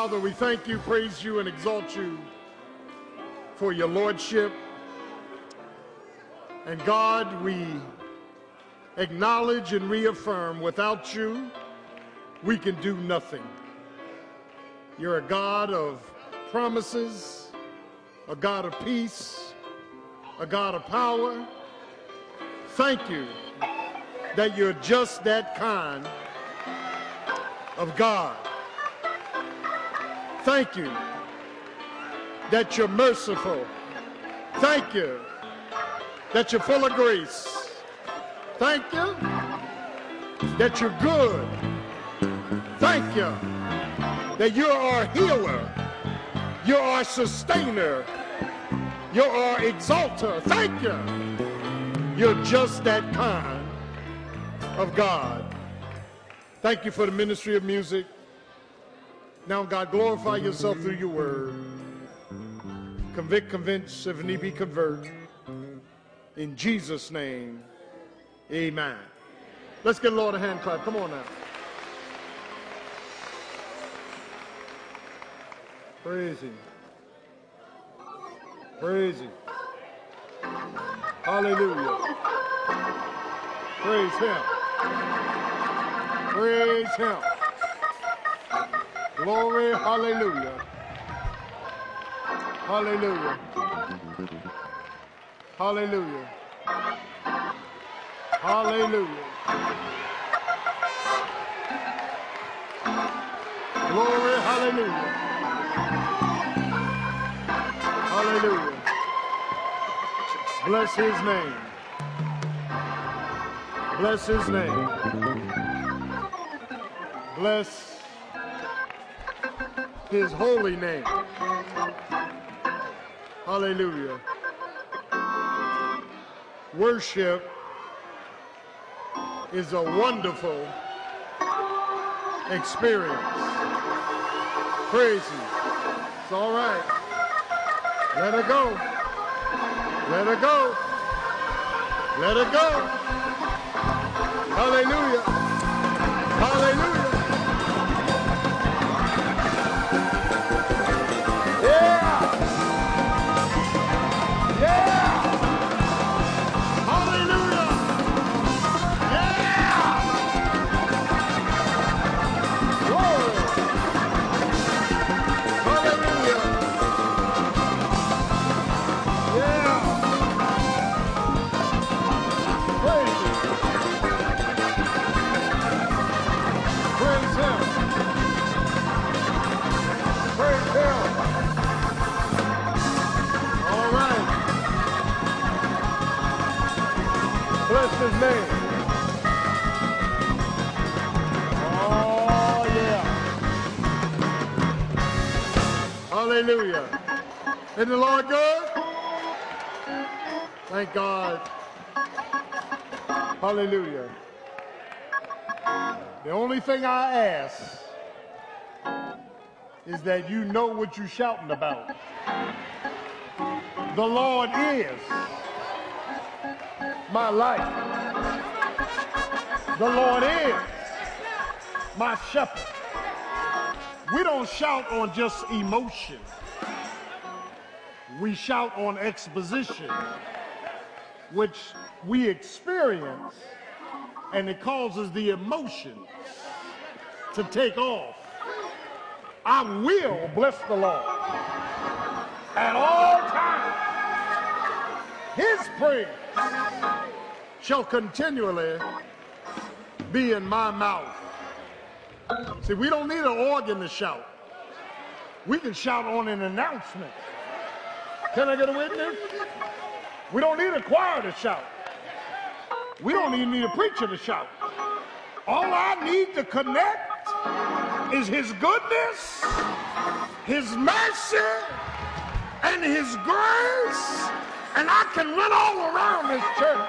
Father, we thank you, praise you, and exalt you for your lordship. And God, we acknowledge and reaffirm without you, we can do nothing. You're a God of promises, a God of peace, a God of power. Thank you that you're just that kind of God. Thank you that you're merciful. Thank you that you're full of grace. Thank you that you're good. Thank you that you're our healer. You're our sustainer. You're our exalter. Thank you. You're just that kind of God. Thank you for the ministry of music. Now, God, glorify yourself through your word. Convict, convince, if need be, convert. In Jesus' name, amen. Let's get Lord a hand clap. Come on now. Praise him. Praise him. Hallelujah. Praise him. Praise him. Glory, hallelujah. Hallelujah. Hallelujah. Hallelujah. Glory, hallelujah. Hallelujah. Bless his name. Bless his name. Bless his holy name. Hallelujah. Worship is a wonderful experience. Him. It's all right. Let her go. Let her go. Let her go. Hallelujah. Hallelujah. Hallelujah. Isn't the Lord good? Thank God. Hallelujah. The only thing I ask is that you know what you're shouting about. The Lord is my life. The Lord is my shepherd. We don't shout on just emotion. We shout on exposition, which we experience, and it causes the emotions to take off. I will bless the Lord at all times. His praise shall continually be in my mouth. See, we don't need an organ to shout. We can shout on an announcement. Can I get a witness? We don't need a choir to shout. We don't even need a preacher to shout. All I need to connect is his goodness, his mercy, and his grace, and I can run all around this church.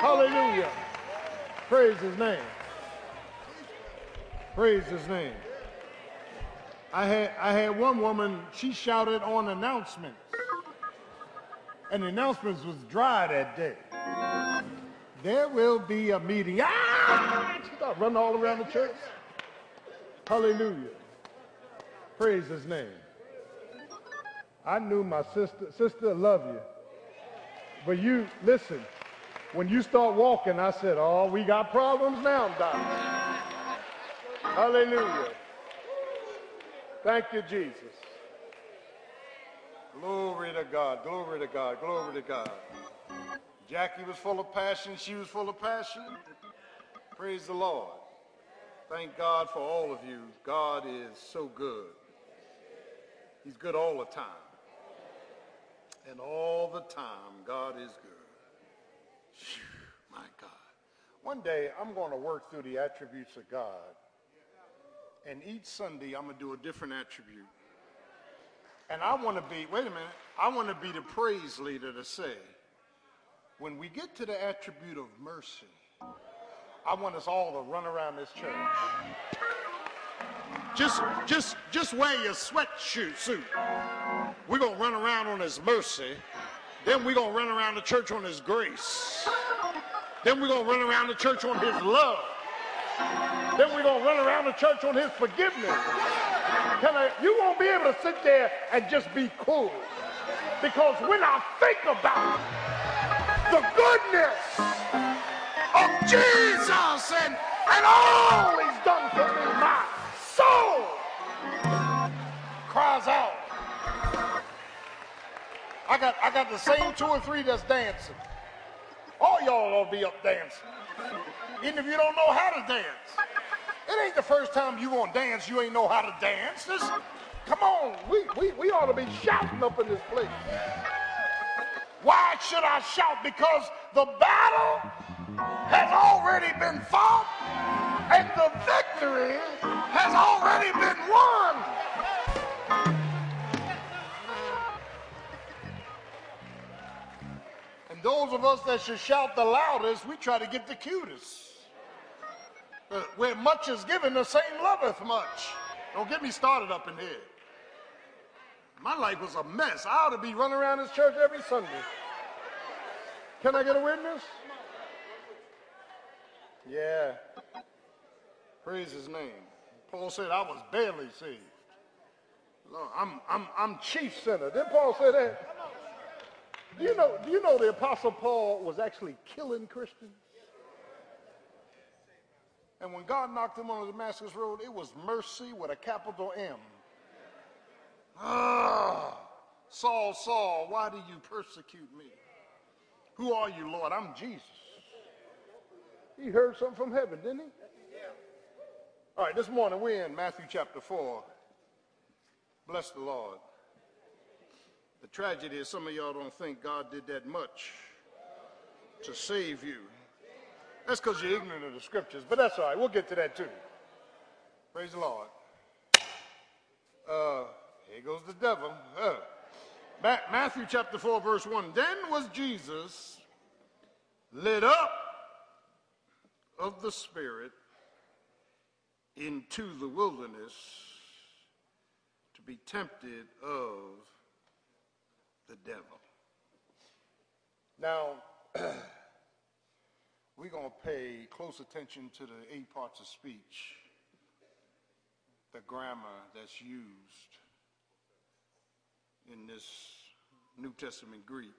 Hallelujah. Praise his name. Praise his name. I had, I had one woman, she shouted on announcements. And the announcements was dry that day. There will be a meeting. Ah! She started running all around the church. Hallelujah. Praise his name. I knew my sister, sister, love you. But you, listen, when you start walking, I said, oh, we got problems now, Doc. Hallelujah. Thank you, Jesus. Glory to God, glory to God, glory to God. Jackie was full of passion, she was full of passion. Praise the Lord. Thank God for all of you. God is so good. He's good all the time. And all the time, God is good. Whew, my God. One day, I'm going to work through the attributes of God. And each Sunday, I'm going to do a different attribute. And I want to be, wait a minute, I want to be the praise leader to say, when we get to the attribute of mercy, I want us all to run around this church. Just, just, just wear your sweatshirt suit. We're to run around on his mercy. Then we're to run around the church on his grace. Then we're to run around the church on his love. Then we're going to run around the church on his forgiveness. You won't be able to sit there and just be cool. Because when I think about the goodness of Jesus and, and all he's done for me, my soul cries out. I got, I got the same two or three that's dancing. All y'all ought to be up dancing. Even if you don't know how to dance. It ain't the first time you want to dance, you ain't know how to dance. This, come on, we, we, we ought to be shouting up in this place. Why should I shout? Because the battle has already been fought and the victory has already been won. Those of us that should shout the loudest, we try to get the cutest. Uh, where much is given, the same loveth much. Don't get me started up in here. My life was a mess. I ought to be running around this church every Sunday. Can I get a witness? Yeah. Praise his name. Paul said, I was barely saved. Lord, I'm, I'm, I'm chief sinner. Did Paul say that? Do you know, do you know the Apostle Paul was actually killing Christians? And when God knocked him on the Damascus Road, it was mercy with a capital M. Ah, Saul, Saul, why do you persecute me? Who are you, Lord? I'm Jesus. He heard something from heaven, didn't he? All right, this morning we're in Matthew chapter 4. Bless the Lord. The tragedy is some of y'all don't think God did that much to save you. That's because you're ignorant of the scriptures, but that's all right. We'll get to that too. Praise the Lord. Uh, here goes the devil. Uh, Matthew chapter 4, verse 1. Then was Jesus led up of the Spirit into the wilderness to be tempted of the devil. Now, we're going to pay close attention to the eight parts of speech, the grammar that's used in this New Testament Greek.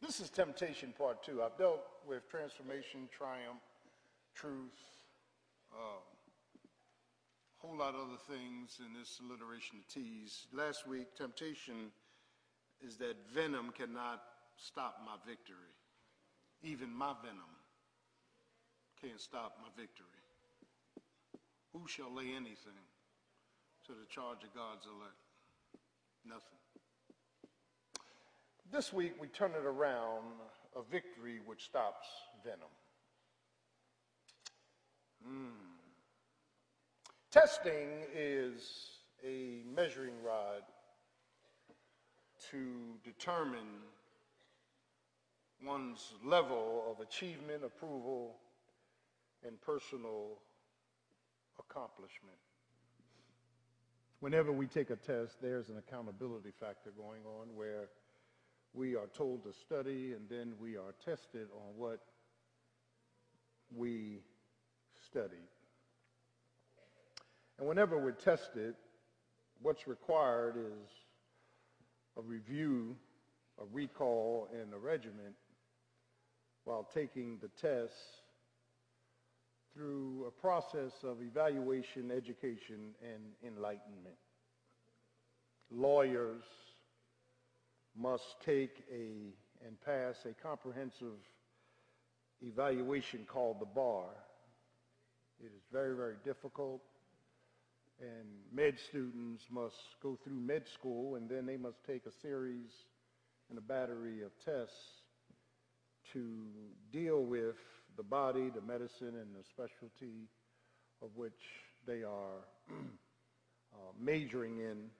This is temptation part two. I've dealt with transformation, triumph, truth, a uh, whole lot of other things in this alliteration of T's. Last week, temptation is that venom cannot stop my victory. Even my venom can't stop my victory. Who shall lay anything to the charge of God's elect? Nothing. This week we turn it around a victory which stops venom. Mm. Testing is a measuring rod to determine one's level of achievement, approval, and personal accomplishment. Whenever we take a test, there's an accountability factor going on where we are told to study and then we are tested on what we studied. And whenever we're tested, what's required is a review, a recall, and a regiment while taking the tests through a process of evaluation, education, and enlightenment. Lawyers must take a and pass a comprehensive evaluation called the bar. It is very, very difficult. And med students must go through med school and then they must take a series and a battery of tests to deal with the body, the medicine, and the specialty of which they are uh, majoring in.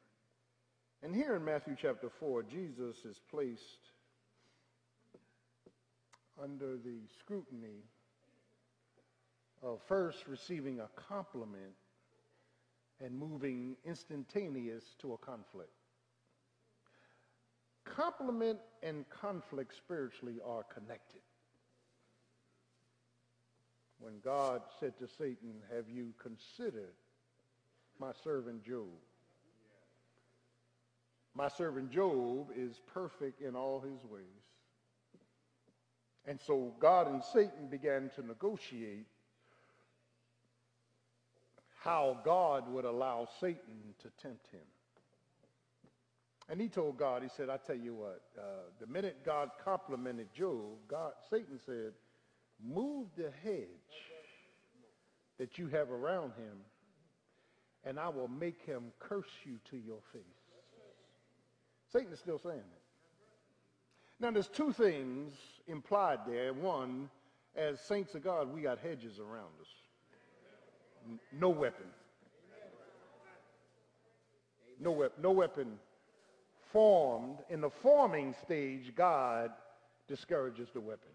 And here in Matthew chapter 4, Jesus is placed under the scrutiny of first receiving a compliment and moving instantaneous to a conflict. Compliment and conflict spiritually are connected. When God said to Satan, have you considered my servant Job? My servant Job is perfect in all his ways. And so God and Satan began to negotiate how God would allow Satan to tempt him. And he told God, he said, I tell you what, uh, the minute God complimented Job, God, Satan said, move the hedge that you have around him, and I will make him curse you to your face. Satan is still saying that. Now, there's two things implied there. One, as saints of God, we got hedges around us no weapon. No, weapon. no weapon formed. In the forming stage, God discourages the weapon.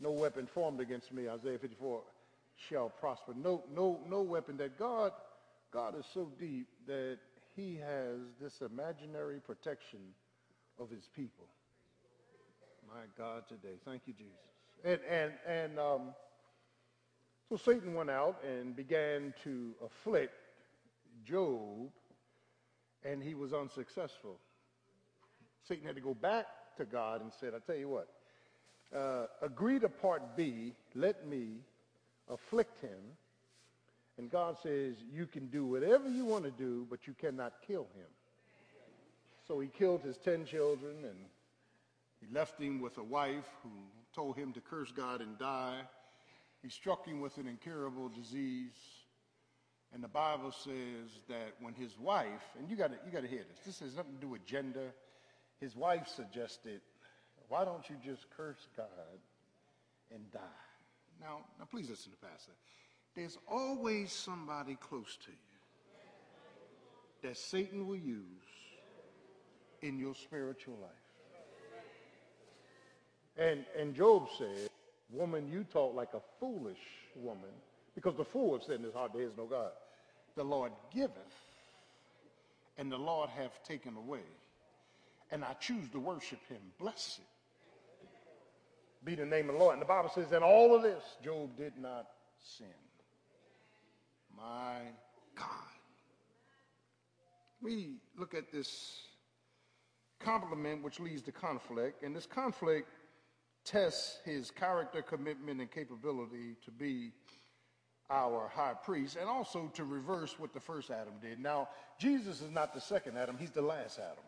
No weapon formed against me, Isaiah 54, shall prosper. No, no, no weapon that God, God is so deep that he has this imaginary protection of his people. My God today. Thank you, Jesus. And, and, and um, so Satan went out and began to afflict Job, and he was unsuccessful. Satan had to go back to God and said, I tell you what, uh, agree to part B, let me afflict him. And God says, you can do whatever you want to do, but you cannot kill him. So he killed his 10 children and he left him with a wife who told him to curse God and die. He struck him with an incurable disease. And the Bible says that when his wife, and you got you to hear this. This has nothing to do with gender. His wife suggested, "Why don't you just curse God and die?" Now, now please listen to Pastor. There's always somebody close to you that Satan will use in your spiritual life. And and Job said, Woman, you talk like a foolish woman, because the fool said in his heart, There is no God. The Lord giveth, and the Lord hath taken away. And I choose to worship him. Blessed be the name of the Lord. And the Bible says, In all of this, Job did not sin. My God. We look at this compliment which leads to conflict, and this conflict tests his character, commitment, and capability to be our high priest, and also to reverse what the first Adam did. Now, Jesus is not the second Adam, he's the last Adam.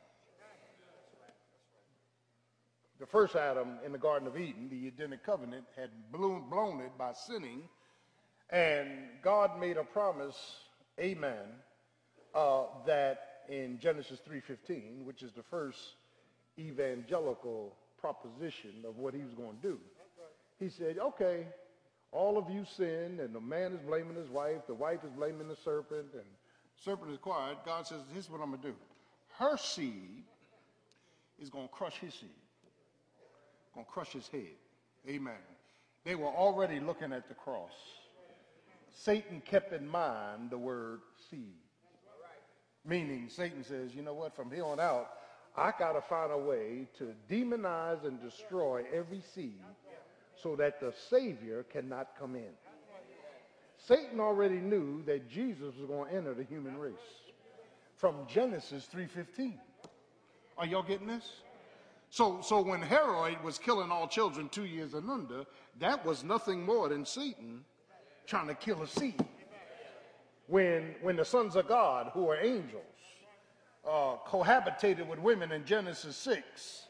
The first Adam in the Garden of Eden, the Edenic covenant, had blown, blown it by sinning, and God made a promise, amen, uh, that in Genesis 3.15, which is the first evangelical proposition of what he was going to do. He said, okay, all of you sin, and the man is blaming his wife, the wife is blaming the serpent, and serpent is quiet. God says, here's what I'm going to do. Her seed is going to crush his seed, going to crush his head. Amen. They were already looking at the cross. Satan kept in mind the word seed. Meaning, Satan says, you know what, from here on out, I got to find a way to demonize and destroy every seed so that the Savior cannot come in. Satan already knew that Jesus was going to enter the human race from Genesis 3.15. Are y'all getting this? So, so when Herod was killing all children two years and under, that was nothing more than Satan trying to kill a seed. When, when the sons of God, who are angels, uh, cohabitated with women in Genesis 6,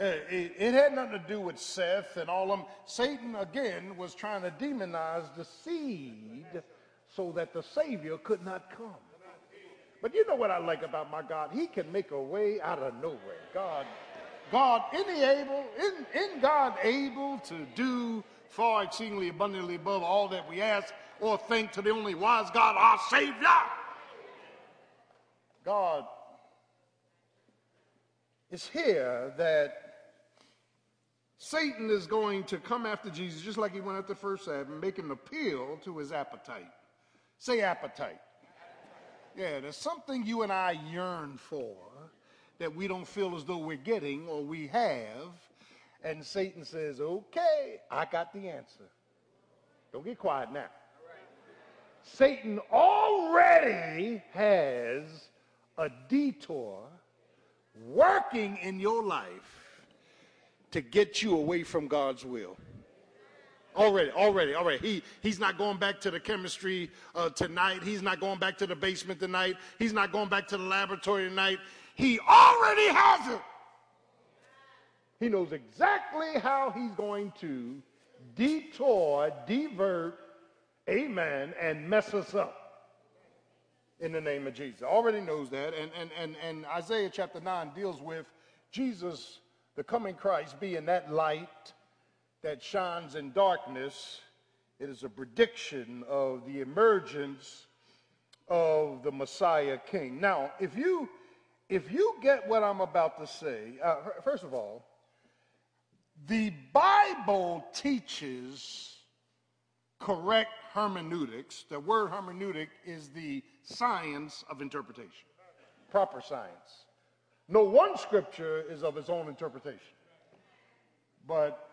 uh, it, it, had nothing to do with Seth and all of them. Satan, again, was trying to demonize the seed so that the Savior could not come. But you know what I like about my God? He can make a way out of nowhere. God, God, isn't he able? Isn't, isn't God able to do far exceedingly abundantly above all that we ask or think to the only wise God, our Savior? God is here that Satan is going to come after Jesus just like he went after the first Adam, make an appeal to his appetite. Say appetite. Yeah, there's something you and I yearn for that we don't feel as though we're getting or we have. And Satan says, okay, I got the answer. Don't get quiet now. Satan already has a detour working in your life to get you away from God's will. Already, already, already. He, he's not going back to the chemistry uh, tonight. He's not going back to the basement tonight. He's not going back to the laboratory tonight. He already has it. He knows exactly how he's going to detour, divert, amen, and mess us up in the name of Jesus. Already knows that. And, and, and, and Isaiah chapter 9 deals with Jesus, the coming Christ, being that light that shines in darkness. It is a prediction of the emergence of the Messiah King. Now, if you if you get what I'm about to say, uh, first of all, the Bible teaches correct hermeneutics. The word hermeneutic is the science of interpretation, proper science. No one scripture is of its own interpretation, but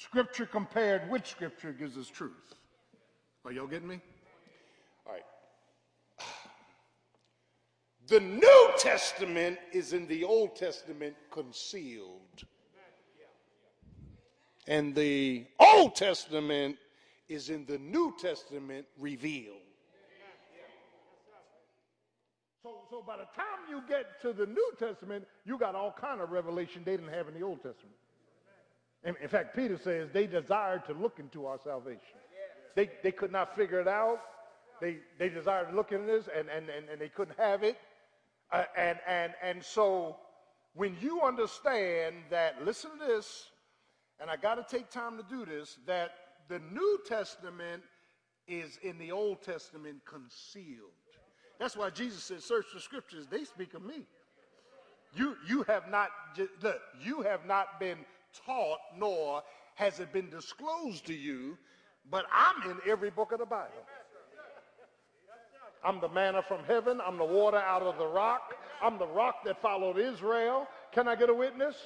Scripture compared with Scripture gives us truth. Are y'all getting me? All right. The New Testament is in the Old Testament concealed. And the Old Testament is in the New Testament revealed. So, so by the time you get to the New Testament, you got all kind of revelation they didn't have in the Old Testament. In, in fact, Peter says they desired to look into our salvation. They, they could not figure it out. They, they desired to look into this and, and, and, and they couldn't have it. Uh, and, and, and so when you understand that, listen to this, and I got to take time to do this, that the New Testament is in the Old Testament concealed. That's why Jesus said, search the scriptures, they speak of me. You, you have not, look, you have not been taught, nor has it been disclosed to you, but I'm in every book of the Bible. I'm the manna from heaven. I'm the water out of the rock. I'm the rock that followed Israel. Can I get a witness?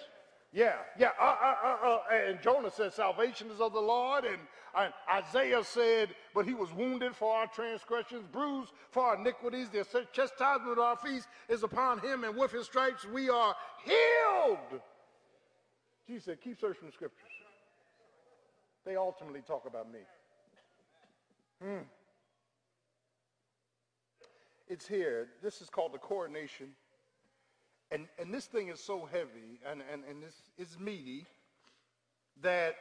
Yeah, yeah. Uh, uh, uh, uh and Jonah said, Salvation is of the Lord. And uh, Isaiah said, But he was wounded for our transgressions, bruised for our iniquities. The chastisement of our feet is upon him, and with his stripes we are healed. Jesus said, keep searching the scriptures. They ultimately talk about me. Hmm. It's here. This is called the coronation. And, and this thing is so heavy and, and, and this is meaty that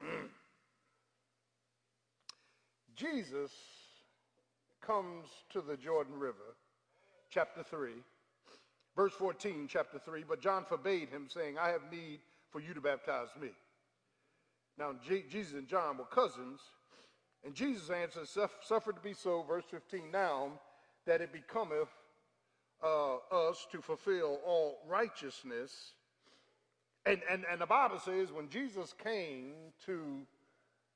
Jesus comes to the Jordan River, chapter 3, Verse 14, chapter 3 But John forbade him, saying, I have need for you to baptize me. Now, G- Jesus and John were cousins, and Jesus answered, Suffered to be so, verse 15, now that it becometh uh, us to fulfill all righteousness. And, and, and the Bible says when Jesus came to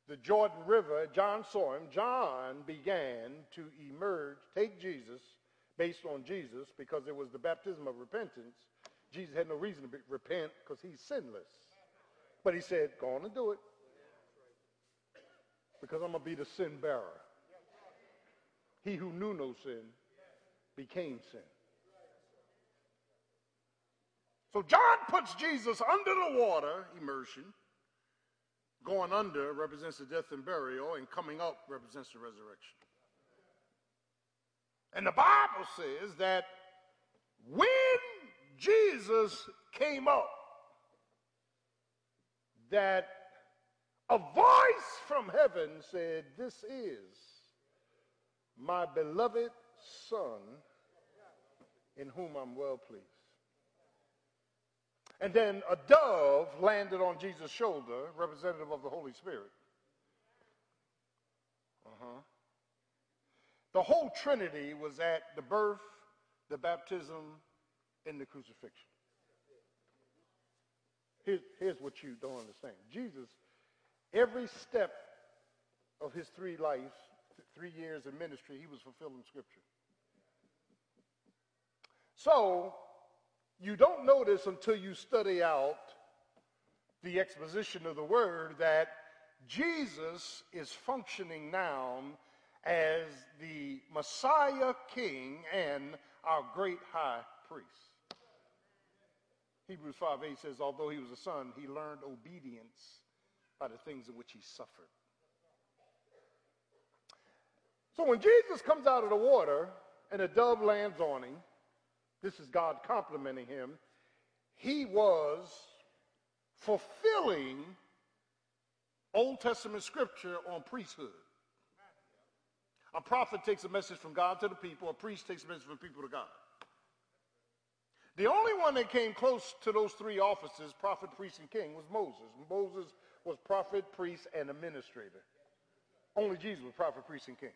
the Jordan River, John saw him. John began to emerge, take Jesus, based on Jesus, because it was the baptism of repentance. Jesus had no reason to be, repent because he's sinless. But he said, Go on and do it. Because I'm going to be the sin bearer. He who knew no sin became sin. So John puts Jesus under the water, immersion. Going under represents the death and burial, and coming up represents the resurrection. And the Bible says that when Jesus came up, that a voice from heaven said, This is my beloved Son in whom I'm well pleased. And then a dove landed on Jesus' shoulder, representative of the Holy Spirit. Uh-huh. The whole Trinity was at the birth, the baptism, and the crucifixion. Here's, here's what you don't understand. Jesus, every step of his three lives, three years in ministry, he was fulfilling scripture. So, you don't notice until you study out the exposition of the word that Jesus is functioning now as the Messiah King and our great high priest. Hebrews 5 8 says, although he was a son, he learned obedience by the things in which he suffered. So when Jesus comes out of the water and a dove lands on him, this is God complimenting him. He was fulfilling Old Testament scripture on priesthood. A prophet takes a message from God to the people, a priest takes a message from people to God. The only one that came close to those three offices, prophet, priest, and king, was Moses. Moses was prophet, priest, and administrator. Only Jesus was prophet, priest, and king.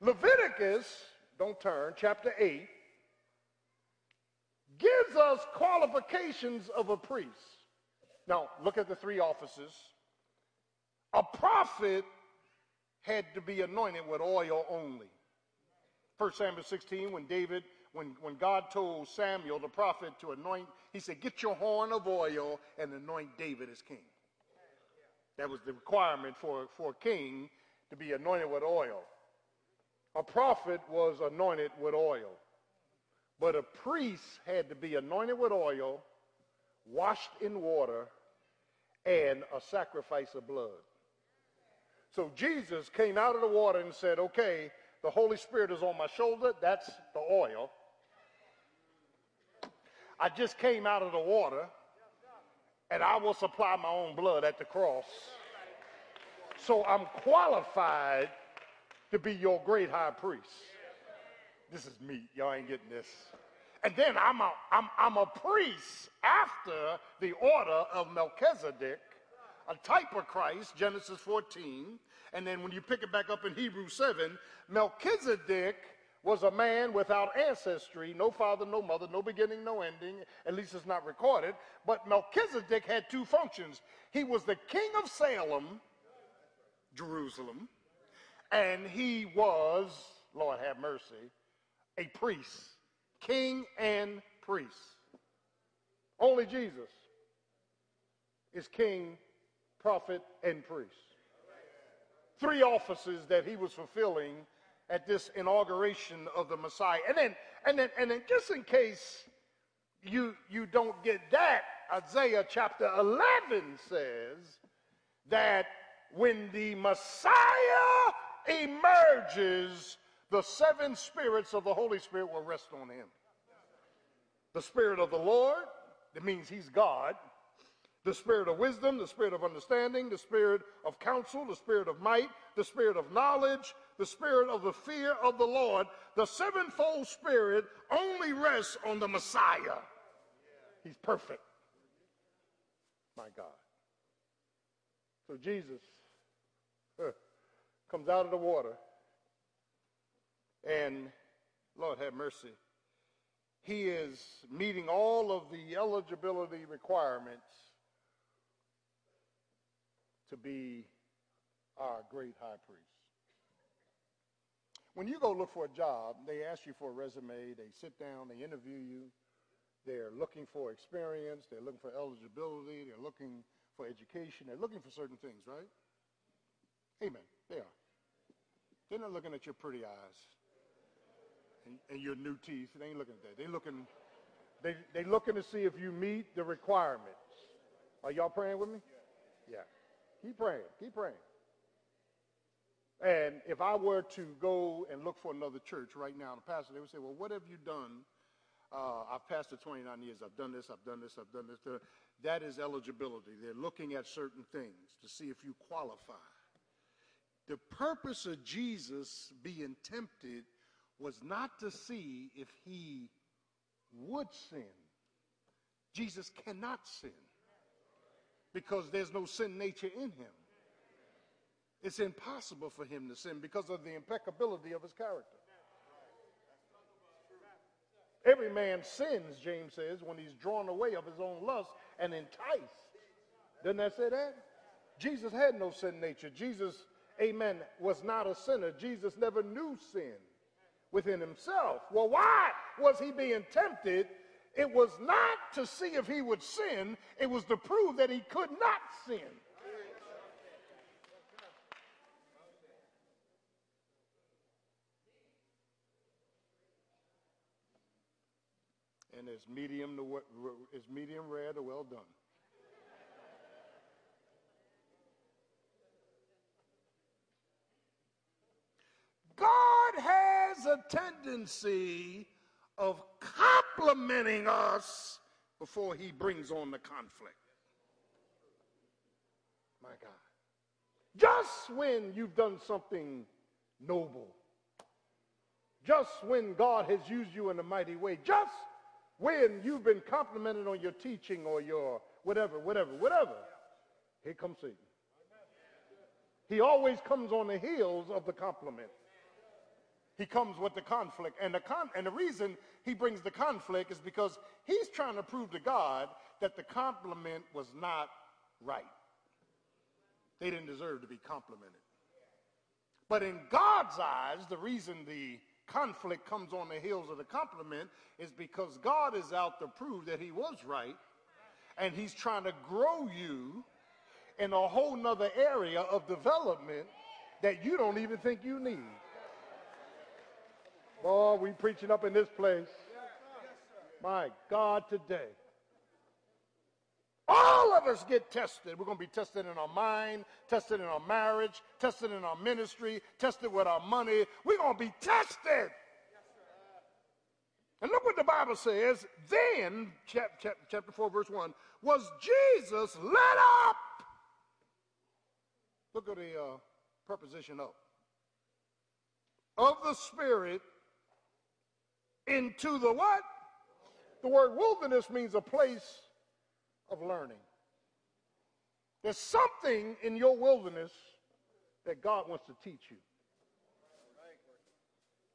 Leviticus, don't turn, chapter 8, gives us qualifications of a priest. Now, look at the three offices. A prophet had to be anointed with oil only. 1 Samuel 16, when David, when, when God told Samuel, the prophet, to anoint, he said, Get your horn of oil and anoint David as king. That was the requirement for, for a king to be anointed with oil. A prophet was anointed with oil. But a priest had to be anointed with oil, washed in water, and a sacrifice of blood. So Jesus came out of the water and said, Okay, the Holy Spirit is on my shoulder. That's the oil. I just came out of the water, and I will supply my own blood at the cross. So I'm qualified to be your great high priest. This is meat. Y'all ain't getting this. And then I'm a, I'm, I'm a priest after the order of Melchizedek, a type of Christ, Genesis 14. And then when you pick it back up in Hebrews 7, Melchizedek was a man without ancestry, no father, no mother, no beginning, no ending. At least it's not recorded. But Melchizedek had two functions. He was the king of Salem, Jerusalem, and he was, Lord have mercy, a priest, king and priest. Only Jesus is king, prophet, and priest. Three offices that he was fulfilling at this inauguration of the Messiah. And then, and then, and then just in case you, you don't get that, Isaiah chapter 11 says that when the Messiah emerges, the seven spirits of the Holy Spirit will rest on him. The Spirit of the Lord, that means he's God. The Spirit of wisdom, the Spirit of understanding, the Spirit of counsel, the Spirit of might, the Spirit of knowledge, the Spirit of the fear of the Lord. The sevenfold Spirit only rests on the Messiah. He's perfect. My God. So Jesus comes out of the water. And Lord have mercy. He is meeting all of the eligibility requirements to be our great high priest. When you go look for a job, they ask you for a resume, they sit down, they interview you, they're looking for experience, they're looking for eligibility, they're looking for education, they're looking for certain things, right? Amen. They are. They're not looking at your pretty eyes and, and your new teeth. They ain't looking at that. They're looking, they, they looking to see if you meet the requirements. Are y'all praying with me? Yeah. Keep praying. Keep praying. And if I were to go and look for another church right now, the pastor, they would say, well, what have you done? Uh, I've pastored 29 years. I've done this, I've done this, I've done this. That is eligibility. They're looking at certain things to see if you qualify. The purpose of Jesus being tempted was not to see if he would sin. Jesus cannot sin because there's no sin nature in him. It's impossible for him to sin because of the impeccability of his character. Every man sins, James says, when he's drawn away of his own lust and enticed. Doesn't that say that? Jesus had no sin nature. Jesus, amen, was not a sinner. Jesus never knew sin within himself. Well, why was he being tempted? It was not to see if he would sin, it was to prove that he could not sin. and it's medium to it's medium rare to well done. God has a tendency of complimenting us before he brings on the conflict. My God. Just when you've done something noble, just when God has used you in a mighty way, just when you've been complimented on your teaching or your whatever, whatever, whatever, here comes Satan. He always comes on the heels of the compliment. He comes with the conflict. And the, con- and the reason he brings the conflict is because he's trying to prove to God that the compliment was not right. They didn't deserve to be complimented. But in God's eyes, the reason the conflict comes on the heels of the compliment is because God is out to prove that he was right and he's trying to grow you in a whole nother area of development that you don't even think you need. Boy, we preaching up in this place. My God, today. All of us get tested. We're going to be tested in our mind, tested in our marriage, tested in our ministry, tested with our money. We're going to be tested. And look what the Bible says. Then, chapter 4, verse 1, was Jesus led up. Look at the uh, preposition up. Of the Spirit into the what? The word wilderness means a place of learning. There's something in your wilderness that God wants to teach you.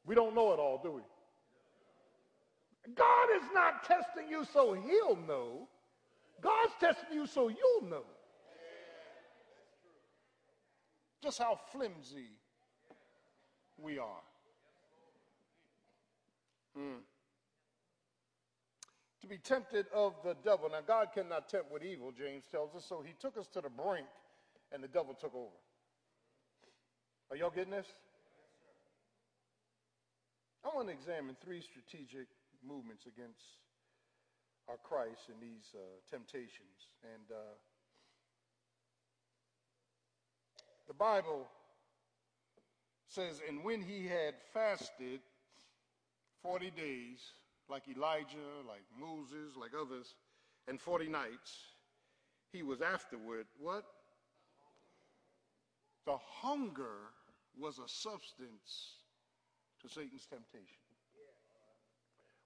We don't know it all, do we? God is not testing you so he'll know. God's testing you so you'll know. Just how flimsy we are. Mm to be tempted of the devil. Now, God cannot tempt with evil, James tells us, so he took us to the brink and the devil took over. Are y'all getting this? I want to examine three strategic movements against our Christ in these uh, temptations. And uh, the Bible says, and when he had fasted 40 days, like Elijah, like Moses, like others, and 40 nights, he was afterward, what? The hunger was a substance to Satan's temptation.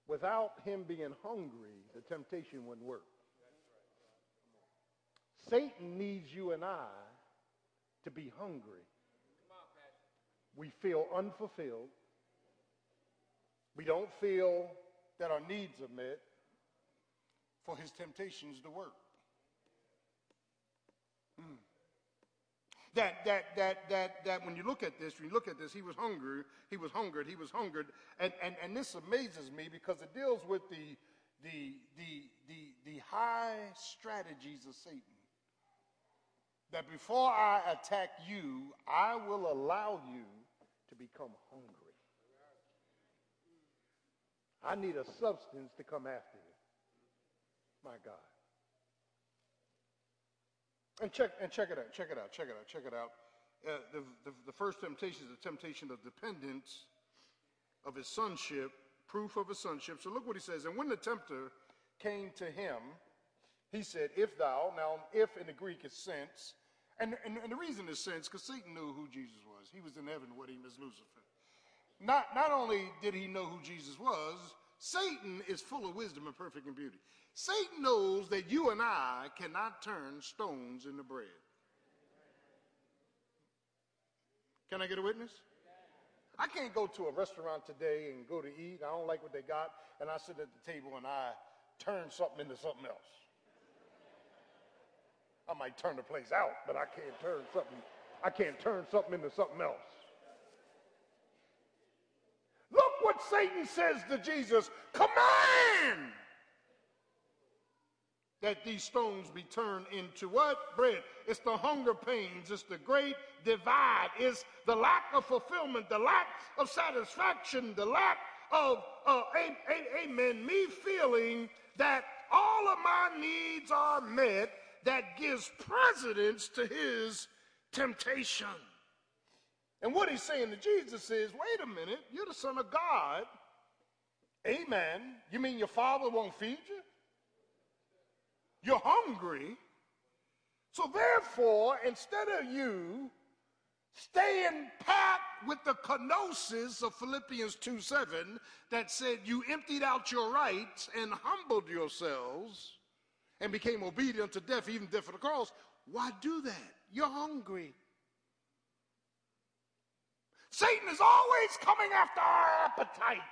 Without him being hungry, the temptation wouldn't work. Satan needs you and I to be hungry. We feel unfulfilled. We don't feel that our needs are met for his temptations to work. Mm. That, that, that, that, that when you look at this, when you look at this, he was hungry, he was hungered, he was hungered. And, and, and this amazes me because it deals with the, the, the, the, the high strategies of Satan. That before I attack you, I will allow you to become hungry. I need a substance to come after you. My God. And check, and check it out, check it out, check it out, check it out. Uh, the, the, the first temptation is the temptation of dependence of his sonship, proof of his sonship. So look what he says. And when the tempter came to him, he said, If thou, now, if in the Greek is since, and, and, and the reason is since, because Satan knew who Jesus was. He was in heaven with him as Lucifer. Not, not only did he know who Jesus was, Satan is full of wisdom and perfect in beauty. Satan knows that you and I cannot turn stones into bread. Can I get a witness? I can't go to a restaurant today and go to eat. I don't like what they got, and I sit at the table and I turn something into something else. I might turn the place out, but I can't turn something. I can't turn something into something else. Look what Satan says to Jesus command that these stones be turned into what? Bread. It's the hunger pains. It's the great divide. It's the lack of fulfillment, the lack of satisfaction, the lack of, uh, amen, me feeling that all of my needs are met that gives precedence to his temptation. And what he's saying to Jesus is, wait a minute, you're the Son of God. Amen. You mean your father won't feed you? You're hungry. So therefore, instead of you staying packed with the kenosis of Philippians 2 7 that said you emptied out your rights and humbled yourselves and became obedient to death, even death of the cross, why do that? You're hungry. Satan is always coming after our appetite.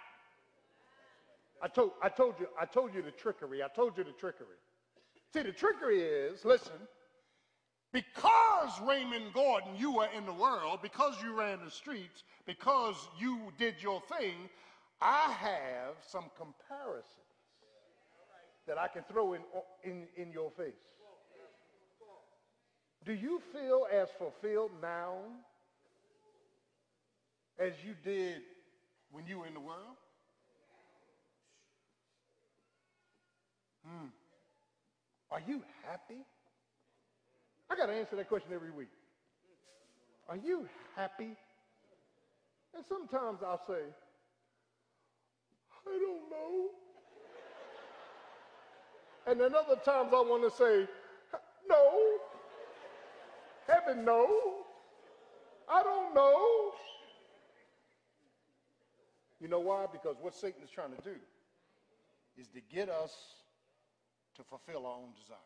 I told, I told you, I told you the trickery. I told you the trickery. See, the trickery is, listen, because Raymond Gordon, you were in the world, because you ran the streets, because you did your thing, I have some comparisons that I can throw in, in, in your face. Do you feel as fulfilled now as you did when you were in the world? Hmm. Are you happy? I got to answer that question every week. Are you happy? And sometimes I'll say, I don't know. and then other times I want to say, no. Heaven, no. I don't know. You know why? Because what Satan is trying to do is to get us to fulfill our own desires.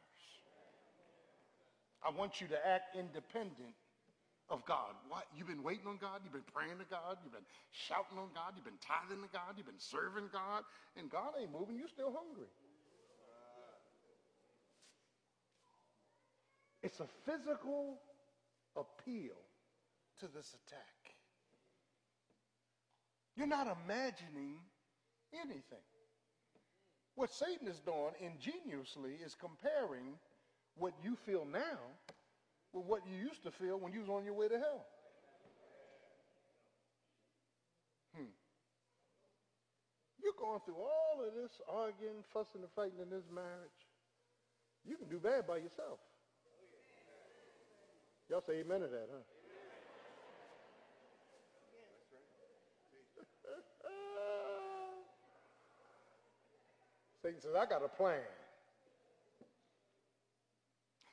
I want you to act independent of God. What? You've been waiting on God, you've been praying to God, you've been shouting on God, you've been tithing to God, you've been serving God, and God ain't moving, you're still hungry. It's a physical appeal to this attack. You're not imagining anything. What Satan is doing ingeniously is comparing what you feel now with what you used to feel when you was on your way to hell. Hmm. You're going through all of this arguing, fussing, and fighting in this marriage. You can do bad by yourself. Y'all say amen to that, huh? Satan says, I got a plan.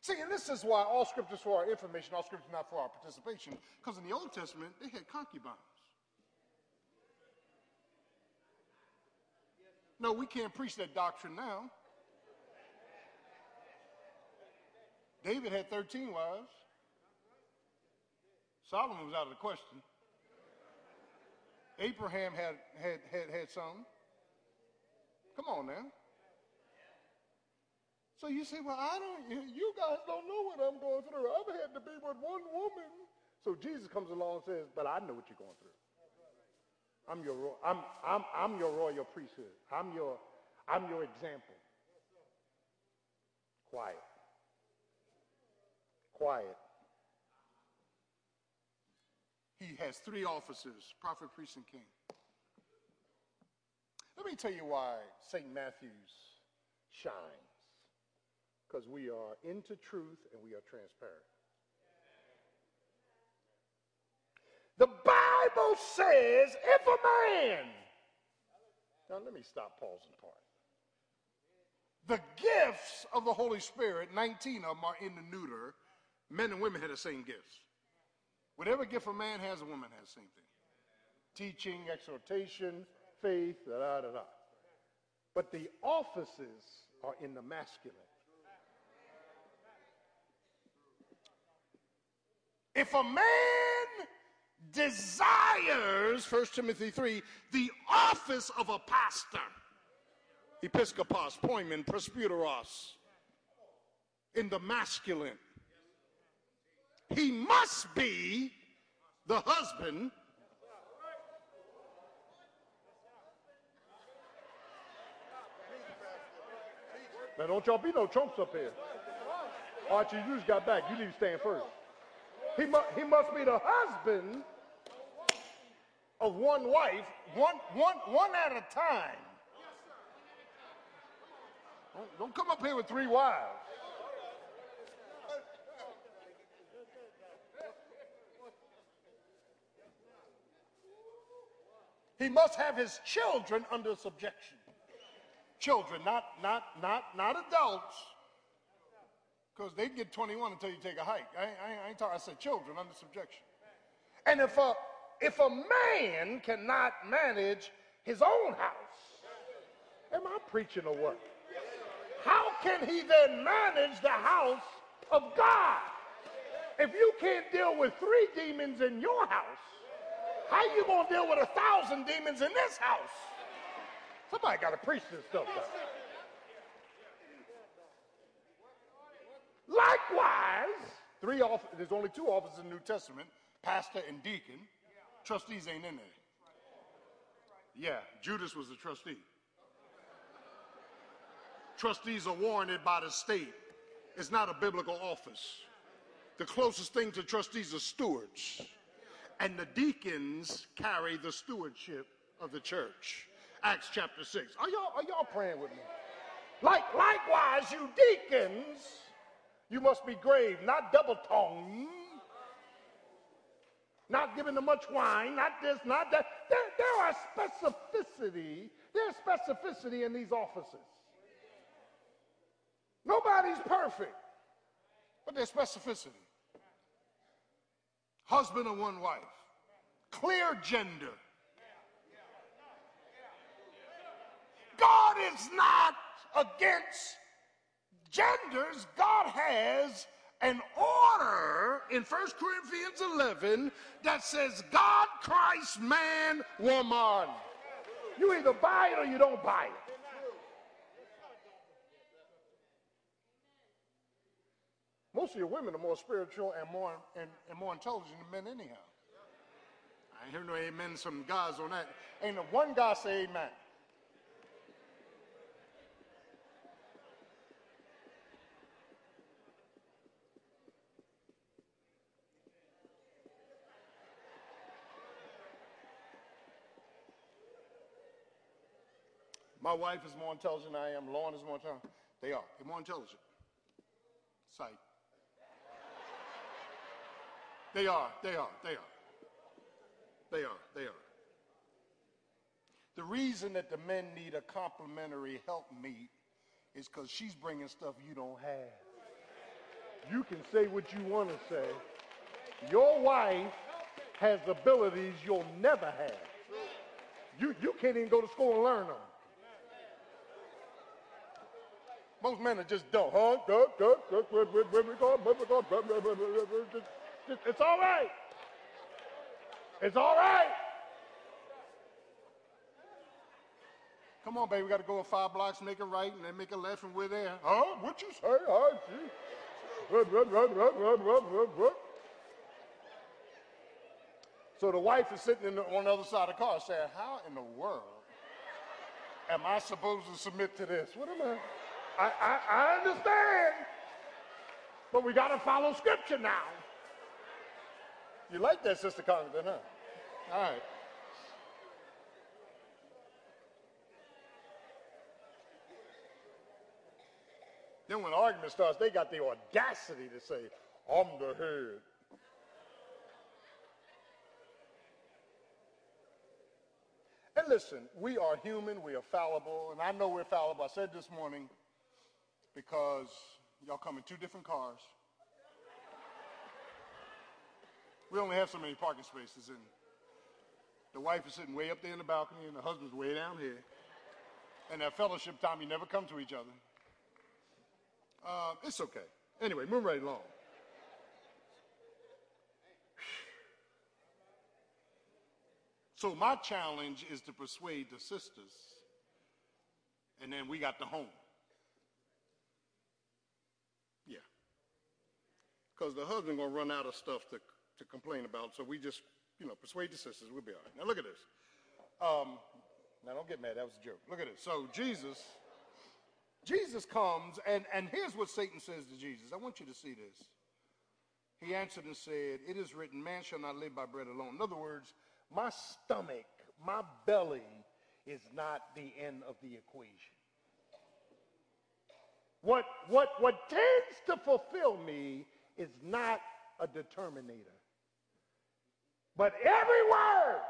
See, and this is why all scriptures for our information, all scriptures not for our participation, because in the Old Testament, they had concubines. No, we can't preach that doctrine now. David had 13 wives. Solomon was out of the question. Abraham had, had, had, had some. Come on now. So you say, well, I don't, you guys don't know what I'm going through. I've had to be with one woman. So Jesus comes along and says, but I know what you're going through. I'm your, I'm, I'm, I'm your royal priesthood. I'm your, I'm your example. Quiet. Quiet. He has three offices, prophet, priest, and king. Let me tell you why St. Matthew's shines because we are into truth and we are transparent. The Bible says if a man, now let me stop pausing part. The gifts of the Holy Spirit, 19 of them are in the neuter. Men and women have the same gifts. Whatever gift a man has, a woman has the same thing. Teaching, exhortation, faith, da da da da. But the offices are in the masculine. If a man desires, 1 Timothy 3, the office of a pastor, episkopos, poimen, presbyteros, in the masculine, he must be the husband Now, don't y'all be no chumps up here. Archie, you just got back. You need to stand first. He, mu- he must be the husband of one wife, one, one, one at a time. Don't, don't come up here with three wives. He must have his children under subjection. Children, not, not, not, not adults because they get 21 until you take a hike. I, I, I ain't talking, I said children under subjection. And if a, if a man cannot manage his own house, am I preaching or what? How can he then manage the house of God? If you can't deal with three demons in your house, how you gonna deal with a thousand demons in this house? Somebody got to preach this stuff. Likewise, three off, there's only two offices in the New Testament pastor and deacon. Trustees ain't in there. Yeah, Judas was a trustee. Trustees are warranted by the state. It's not a biblical office. The closest thing to trustees are stewards. And the deacons carry the stewardship of the church. Acts chapter 6. Are y'all, are y'all praying with me? Like, likewise, you deacons you must be grave, not double tongued, not giving them much wine, not this, not that. There, there are specificity, there's specificity in these offices. Nobody's perfect, but there's specificity. Husband of one wife, clear gender. God is not against genders, God has an order in 1 Corinthians 11 that says God, Christ, man, woman. You either buy it or you don't buy it. Most of your women are more spiritual and more and, and more intelligent than men anyhow. I hear no amen some guys on that. Ain't no one guy say amen. My wife is more intelligent than I am. Lauren is more intelligent. They are. They're more intelligent. Sight. They are. They are. They are. They are. They are. The reason that the men need a complementary helpmeet is because she's bringing stuff you don't have. You can say what you want to say. Your wife has abilities you'll never have. You, you can't even go to school and learn them. Most men are just dumb. Huh? It's all right. It's all right. Come on, baby, we got to go five blocks, make a right, and then make a left, and we're there. Huh? What you say? Run. So the wife is sitting the, on the other side of the car saying, How in the world am I supposed to submit to this? What am I? I, I, I understand. But we got to follow scripture now. You like that, Sister Congdon, huh? All right. Then when argument starts, they got the audacity to say, I'm the head. And listen, we are human, we are fallible, and I know we're fallible. I said this morning because y'all come in two different cars. We only have so many parking spaces, and the wife is sitting way up there in the balcony, and the husband's way down here. And that fellowship time, you never come to each other. Uh, it's okay. Anyway, move right along. So my challenge is to persuade the sisters, and then we got the home. Yeah. Because the husband gonna run out of stuff to, to complain about, so we just, you know, persuade the sisters, we'll be all right. Now look at this. Um, now don't get mad, that was a joke. Look at it. So Jesus, Jesus comes, and, and here's what Satan says to Jesus. I want you to see this. He answered and said, It is written, man shall not live by bread alone. In other words, my stomach, my belly is not the end of the equation. What, what, what tends to fulfill me is not a determinator. But every word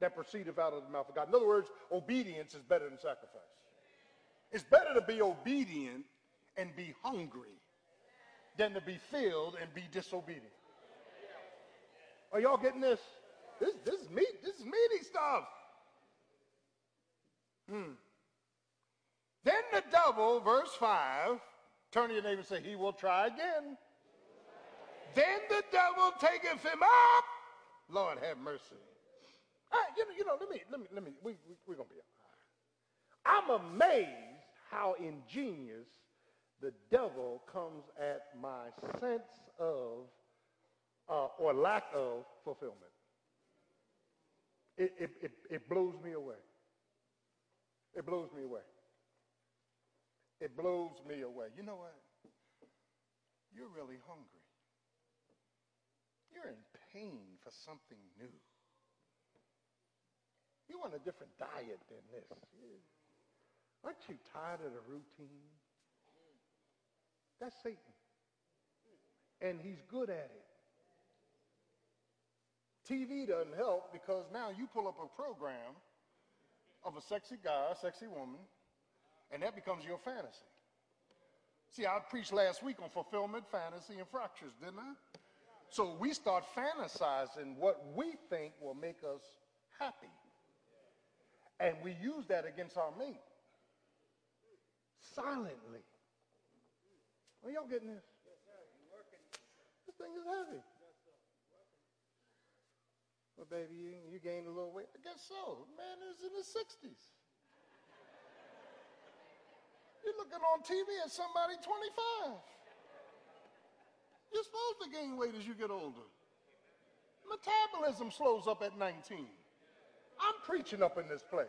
that proceedeth out of the mouth of God. In other words, obedience is better than sacrifice. It's better to be obedient and be hungry than to be filled and be disobedient. Are y'all getting this? This, this is meat. This is meaty stuff. Hmm. Then the devil, verse 5, turn to your neighbor and say, He will try again. Then the devil taketh him up. Lord have mercy. Right, you know, you know let me, let me, let me, we, we, we're going to be all right. I'm amazed how ingenious the devil comes at my sense of, uh, or lack of fulfillment it, it, it, it blows me away. It blows me away. It blows me away. You know what? You're really hungry. You're in pain for something new. You want a different diet than this. Aren't you tired of the routine? That's Satan. And he's good at it. TV doesn't help because now you pull up a program of a sexy guy, a sexy woman, and that becomes your fantasy. See, I preached last week on fulfillment, fantasy, and fractures, didn't I? So we start fantasizing what we think will make us happy. And we use that against our mate. Silently. Are y'all getting this? This thing is heavy. Well, baby, you, you gained a little weight. I guess so. Man is in his 60s. You're looking on TV at somebody 25. You're supposed to gain weight as you get older. Metabolism slows up at 19. I'm preaching up in this place.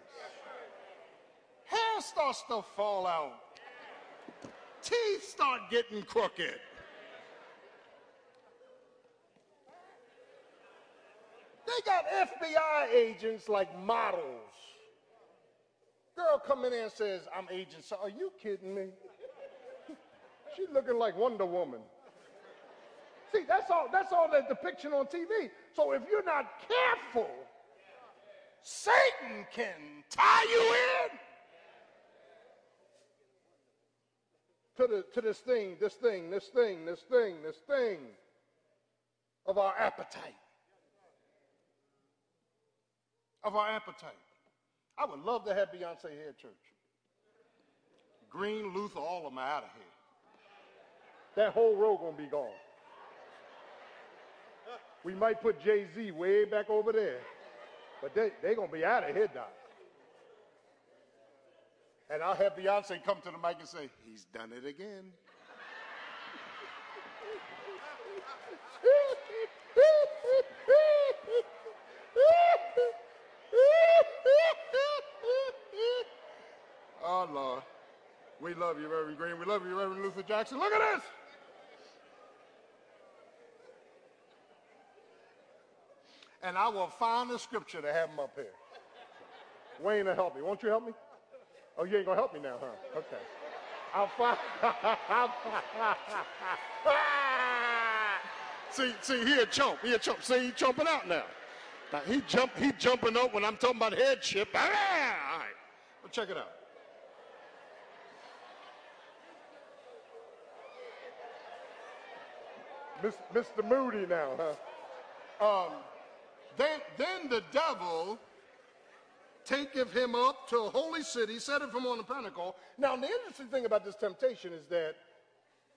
Hair starts to fall out. Teeth start getting crooked. They got FBI agents like models. Girl come in and says, I'm agent. So are you kidding me? She's looking like Wonder Woman. See, that's all, that's all that depiction on TV. So if you're not careful, Satan can tie you in to, the, to this thing, this thing, this thing, this thing, this thing of our appetite of our appetite. I would love to have Beyonce here church. Green, Luther, all of them out of here. That whole row gonna be gone. We might put Jay-Z way back over there. But they they gonna be out of here, Doc. And I'll have Beyonce come to the mic and say, He's done it again. oh, Lord. We love you, Reverend Green. We love you, Reverend Luther Jackson. Look at this. And I will find a scripture to have him up here. Wayne will help me. Won't you help me? Oh, you ain't to help me now, huh? Okay. I'll find. see, see, he a chump. He a chump. See, he jumping out now. Now he jump. He jumping up when I'm talking about headship. All right. Well, check it out. Mr. Moody now, huh? Um, then, then the devil taketh him up to a holy city, setteth him on the pinnacle. Now, the interesting thing about this temptation is that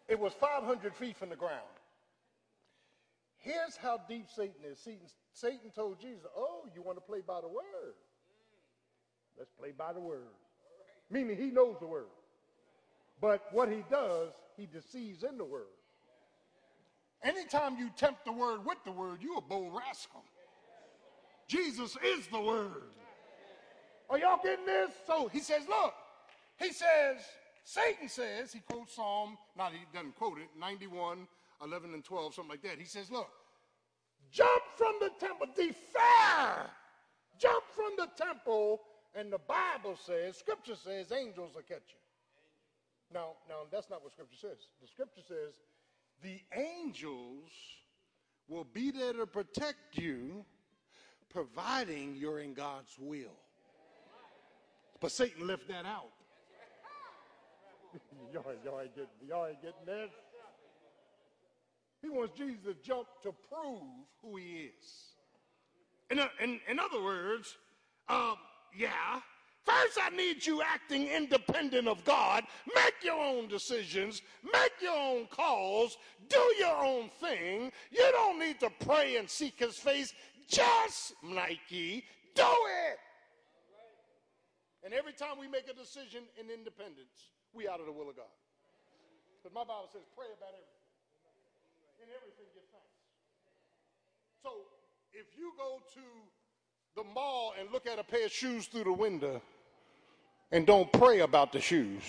it was 500 feet from the ground. Here's how deep Satan is. Satan, Satan told Jesus, Oh, you want to play by the word? Let's play by the word. Meaning he knows the word. But what he does, he deceives in the word. Anytime you tempt the word with the word, you're a bold rascal. Jesus is the word. Are y'all getting this? So he says, look, he says, Satan says, he quotes Psalm, not he doesn't quote it, 91, 11 and 12, something like that. He says, look, jump from the temple, defer, jump from the temple, and the Bible says, scripture says, angels will catch you. Now, now that's not what scripture says. The scripture says, the angels will be there to protect you, providing you're in God's will. But Satan left that out. y'all, y'all, ain't getting, y'all ain't getting this. He wants Jesus to jump to prove who he is. In, in, in other words, um, yeah, First, I need you acting independent of God. Make your own decisions, make your own calls, do your own thing. You don't need to pray and seek his face. Just, Nike, do it. And every time we make a decision in independence, we out of the will of God. Because my Bible says, pray about everything. In everything, give thanks. So if you go to the mall and look at a pair of shoes through the window and don't pray about the shoes,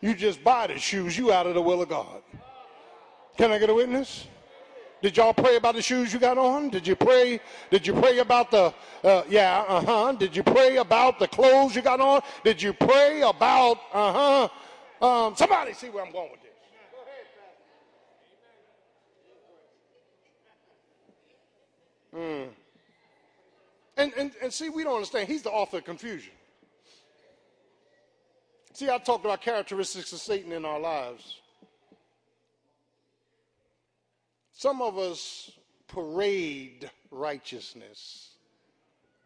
you just buy the shoes, you out of the will of God. Can I get a witness? Did y'all pray about the shoes you got on? Did you pray? Did you pray about the, uh, yeah, uh huh. Did you pray about the clothes you got on? Did you pray about, uh huh. Um, somebody see where I'm going with this. Mm. And, and, and see, we don't understand. He's the author of confusion. See, I talked about characteristics of Satan in our lives. Some of us parade righteousness.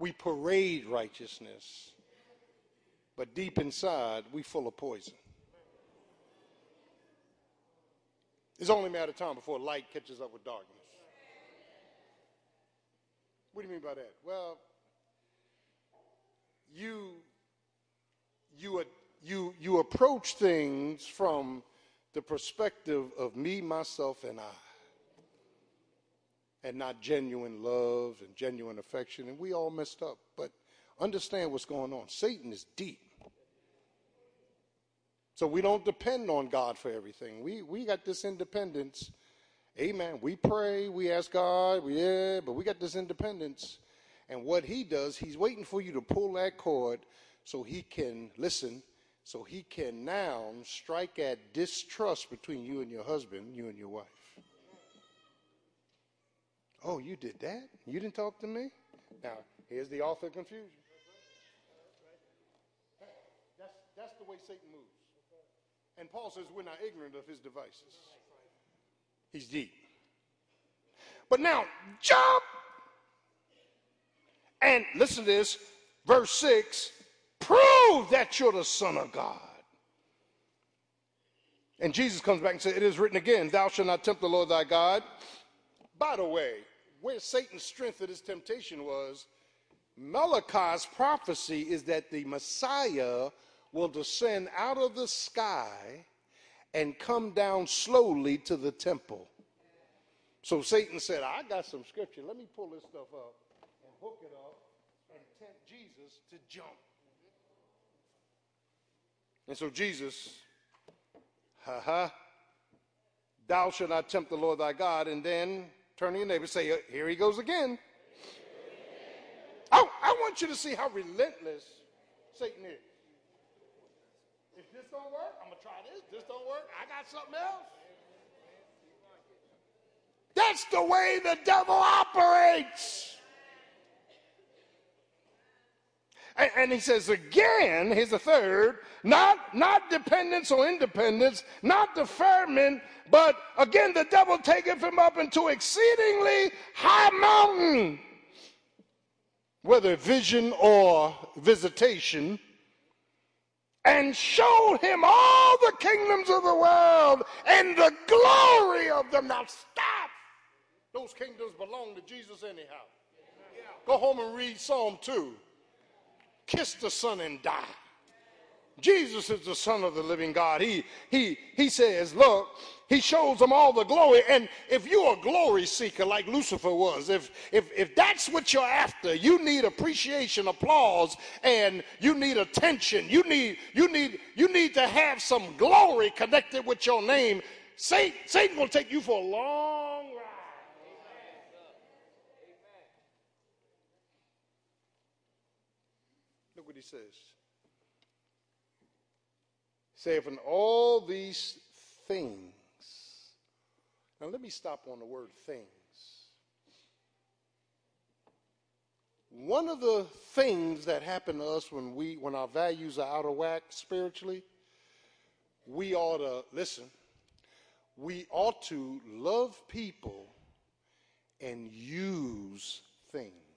We parade righteousness. But deep inside, we full of poison. It's only a matter of time before light catches up with darkness. What do you mean by that? Well, you you you you approach things from the perspective of me, myself, and I, and not genuine love and genuine affection. And we all messed up. But understand what's going on. Satan is deep. So we don't depend on God for everything. We we got this independence Amen. We pray, we ask God, yeah, but we got this independence. And what he does, he's waiting for you to pull that cord so he can, listen, so he can now strike at distrust between you and your husband, you and your wife. Oh, you did that? You didn't talk to me? Now, here's the author of confusion. That's, that's the way Satan moves. And Paul says we're not ignorant of his devices. He's deep. But now, jump! And listen to this, verse 6 prove that you're the Son of God. And Jesus comes back and says, It is written again, Thou shalt not tempt the Lord thy God. By the way, where Satan's strength of this temptation was, Malachi's prophecy is that the Messiah will descend out of the sky and come down slowly to the temple. So Satan said, I got some scripture. Let me pull this stuff up and hook it up and tempt Jesus to jump. And so Jesus, ha ha, thou shalt not tempt the Lord thy God, and then turn to your neighbor say, Here he goes again. I, I want you to see how relentless Satan is. If this don't work, I'm gonna try this. This don't work, I got something else. That's the way the devil operates. And, and, he says again, here's the third, not, not dependence or independence, not deferment, but again the devil taketh him up into exceedingly high mountain, whether vision or visitation, and showed him all the kingdoms of the world and the glory of them. Now stop. Those kingdoms belong to Jesus anyhow. Go home and read Psalm 2. Kiss the Son and die. Jesus is the Son of the living God. He, he, he says, look, he shows them all the glory. And if you're a glory seeker like Lucifer was, if, if, if that's what you're after, you need appreciation, applause, and you need attention. You need, you need, you need to have some glory connected with your name. Satan, Satan will take you for a long ride. Look what he says. Say, in all these things, now let me stop on the word things. One of the things that happen to us when we when our values are out of whack spiritually, we ought to listen. We ought to love people and use things.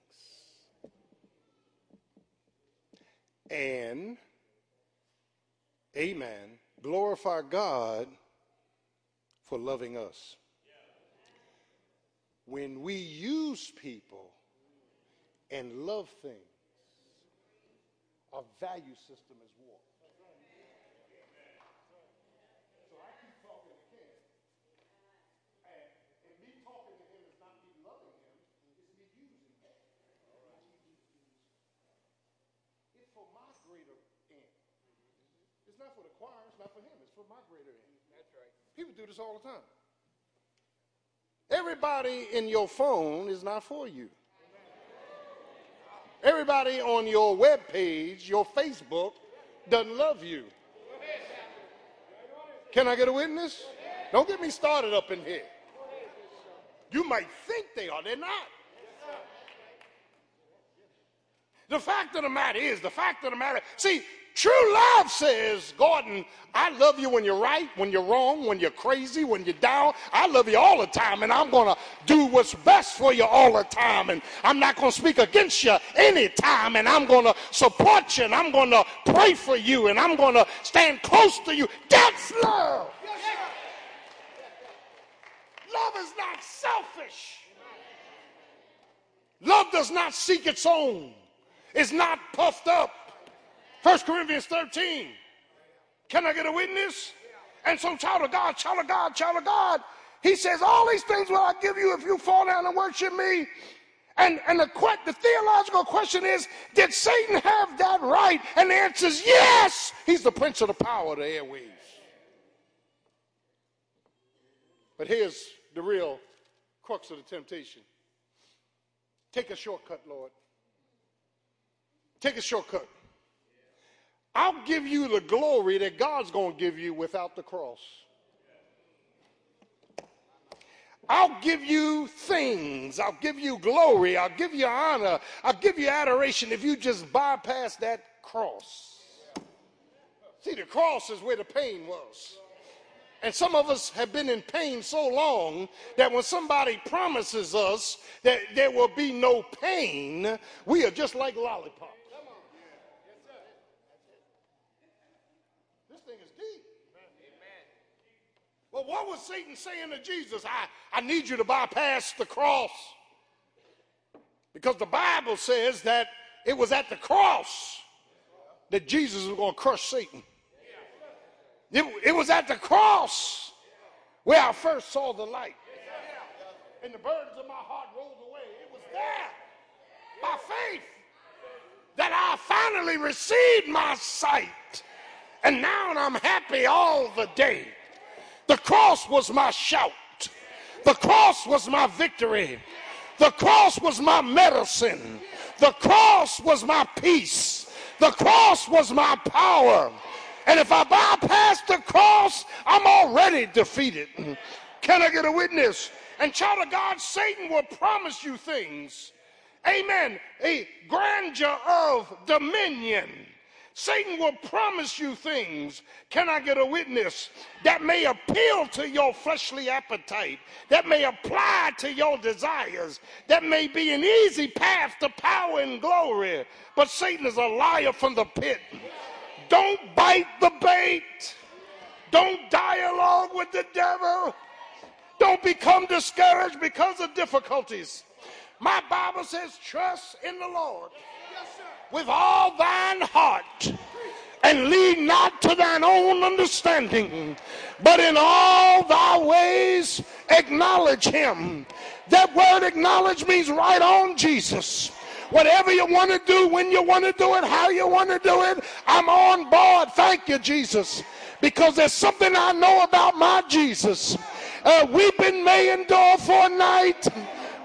And amen, glorify God for loving us. When we use people and love things, our value system is warped. So I keep talking to Ken. And, and me talking to him is not me loving him, it's me using him. It's for my greater end. It's not for the choir, it's not for him, it's for my greater end. That's right. People do this all the time. Everybody in your phone is not for you. Everybody on your web page, your Facebook, doesn't love you. Can I get a witness? Don't get me started up in here. You might think they are, they're not. The fact of the matter is, the fact of the matter, see, True love says, Gordon, I love you when you're right, when you're wrong, when you're crazy, when you're down. I love you all the time, and I'm going to do what's best for you all the time. And I'm not going to speak against you anytime, and I'm going to support you, and I'm going to pray for you, and I'm going to stand close to you. That's love. Love is not selfish. Love does not seek its own. It's not puffed up. 1 Corinthians 13. Can I get a witness? And so, child of God, child of God, child of God, he says, All these things will I give you if you fall down and worship me. And, and the, the theological question is Did Satan have that right? And the answer is yes. He's the prince of the power of the airwaves. But here's the real crux of the temptation take a shortcut, Lord. Take a shortcut. I'll give you the glory that God's going to give you without the cross. I'll give you things. I'll give you glory. I'll give you honor. I'll give you adoration if you just bypass that cross. See, the cross is where the pain was. And some of us have been in pain so long that when somebody promises us that there will be no pain, we are just like lollipops. Well, what was Satan saying to Jesus? I, I need you to bypass the cross. Because the Bible says that it was at the cross that Jesus was going to crush Satan. It, it was at the cross where I first saw the light. And the burdens of my heart rolled away. It was there by faith that I finally received my sight. And now I'm happy all the day. The cross was my shout. The cross was my victory. The cross was my medicine. The cross was my peace. The cross was my power. And if I bypass the cross, I'm already defeated. Can I get a witness? And child of God, Satan will promise you things. Amen. A grandeur of dominion. Satan will promise you things. Can I get a witness that may appeal to your fleshly appetite, that may apply to your desires, that may be an easy path to power and glory? But Satan is a liar from the pit. Don't bite the bait. Don't dialogue with the devil. Don't become discouraged because of difficulties. My Bible says, trust in the Lord with all thine heart and lean not to thine own understanding, but in all thy ways acknowledge him. That word acknowledge means right on Jesus. Whatever you want to do, when you want to do it, how you want to do it, I'm on board. Thank you, Jesus. Because there's something I know about my Jesus. Uh, weeping may endure for a night,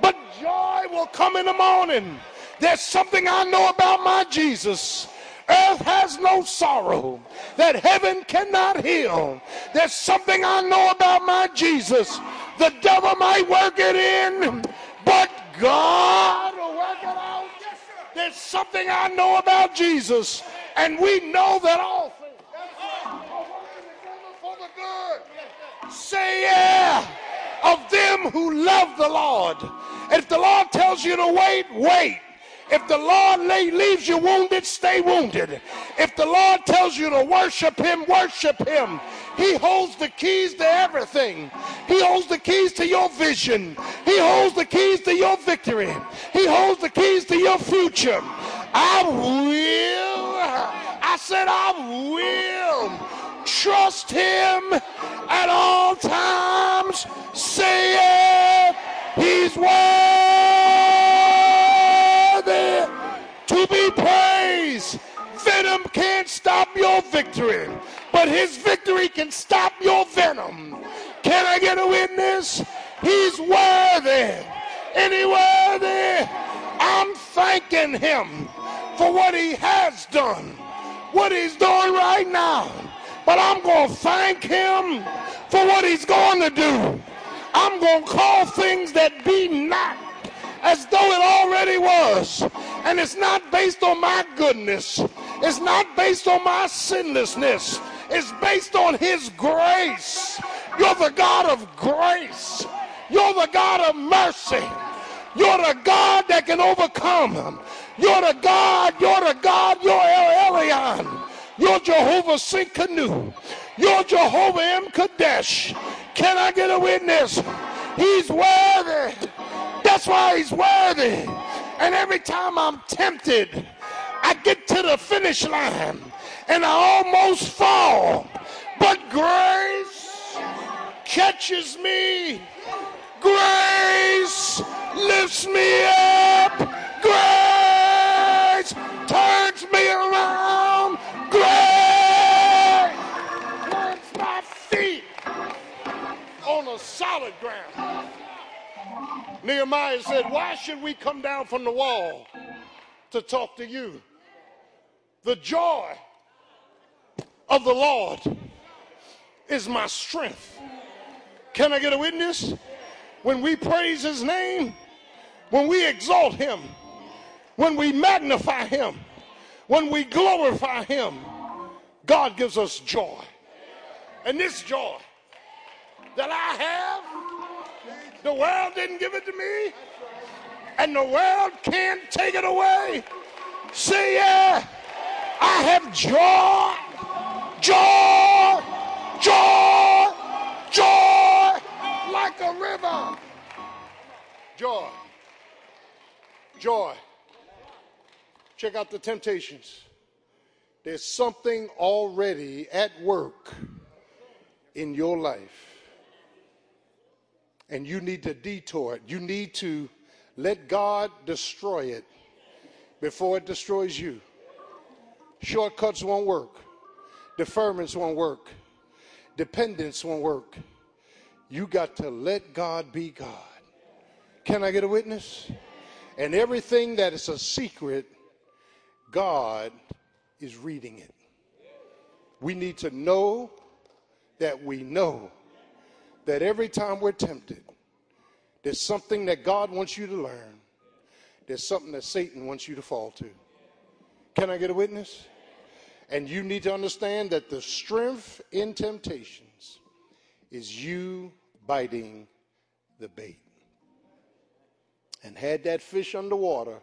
but joy will come in the morning. There's something I know about my Jesus. Earth has no sorrow that heaven cannot heal. There's something I know about my Jesus. The devil might work it in, but God will work it out. There's something I know about Jesus, and we know that all things are for the good. Say yeah of them who love the Lord. If the Lord tells you to wait, wait. If the Lord leaves you wounded, stay wounded. If the Lord tells you to worship Him, worship Him. He holds the keys to everything. He holds the keys to your vision. He holds the keys to your victory. He holds the keys to your future. I will, I said, I will trust Him at all times. Say it. He's worthy stop your victory, but his victory can stop your venom. Can I get a witness? He's worthy. Any worthy? I'm thanking him for what he has done, what he's doing right now. But I'm going to thank him for what he's going to do. I'm going to call things that be not as though it already was. And it's not based on my goodness, it's not based on my sinlessness, it's based on His grace. You're the God of grace, you're the God of mercy, you're the God that can overcome. You're the God, you're the God, you're El Elyon. You're Jehovah Tsidkenu. You're Jehovah M'Kaddesh. Can I get a witness? He's worthy. That's why he's worthy. And every time I'm tempted, I get to the finish line and I almost fall. But grace catches me. Grace lifts me up. Nehemiah said, Why should we come down from the wall to talk to you? The joy of the Lord is my strength. Can I get a witness? When we praise his name, when we exalt him, when we magnify him, when we glorify him, God gives us joy. And this joy that I have the world didn't give it to me, and the world can't take it away. See ya. I have joy, joy, joy, joy like a river. Joy, joy. Check out the temptations. There's something already at work in your life. And you need to detour it. You need to let God destroy it before it destroys you. Shortcuts won't work. Deferments won't work. Dependence won't work. You got to let God be God. Can I get a witness? And everything that is a secret, God is reading it. We need to know that we know that every time we're tempted, there's something that God wants you to learn. There's something that Satan wants you to fall to. Can I get a witness? And you need to understand that the strength in temptations is you biting the bait. And had that fish underwater,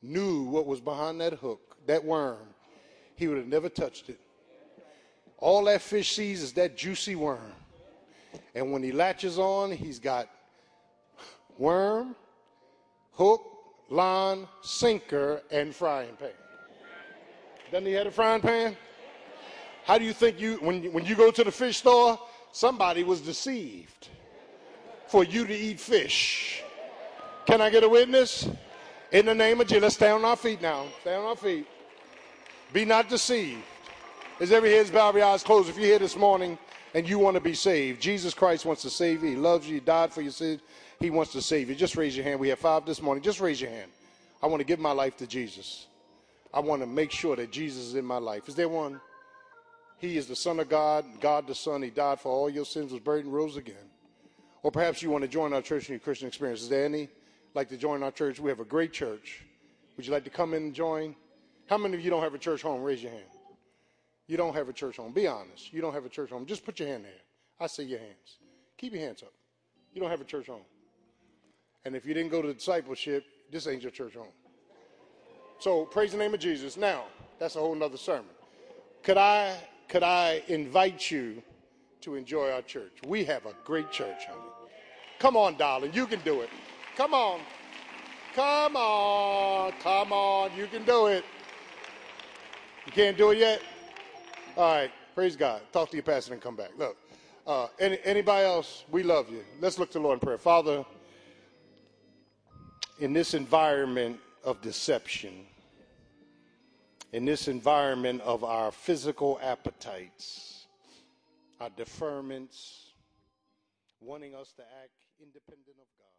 knew what was behind that hook, that worm, he would have never touched it. All that fish sees is that juicy worm. And when he latches on, he's got worm, hook, line, sinker, and frying pan. Doesn't he have a frying pan? How do you think you, when, when you go to the fish store, somebody was deceived for you to eat fish? Can I get a witness? In the name of Jesus, let's stay on our feet now. Stay on our feet. Be not deceived. Is every head bowed, every eyes closed? If you're here this morning and you want to be saved, Jesus Christ wants to save you. He loves you. He died for your sins. He wants to save you. Just raise your hand. We have five this morning. Just raise your hand. I want to give my life to Jesus. I want to make sure that Jesus is in my life. Is there one? He is the Son of God, God the Son. He died for all your sins, was buried, and rose again. Or perhaps you want to join our church in your Christian experience. Is there any like to join our church? We have a great church. Would you like to come in and join? How many of you don't have a church home? Raise your hand. You don't have a church home. Be honest. You don't have a church home. Just put your hand there. I see your hands. Keep your hands up. You don't have a church home. And if you didn't go to discipleship, this ain't your church home. So praise the name of Jesus. Now, that's a whole nother sermon. Could I could I invite you to enjoy our church? We have a great church, honey. Come on, darling, you can do it. Come on. Come on. Come on. You can do it. You can't do it yet? All right. Praise God. Talk to your pastor and come back. Look, uh, any, anybody else? We love you. Let's look to the Lord in prayer. Father, in this environment of deception, in this environment of our physical appetites, our deferments, wanting us to act independent of God.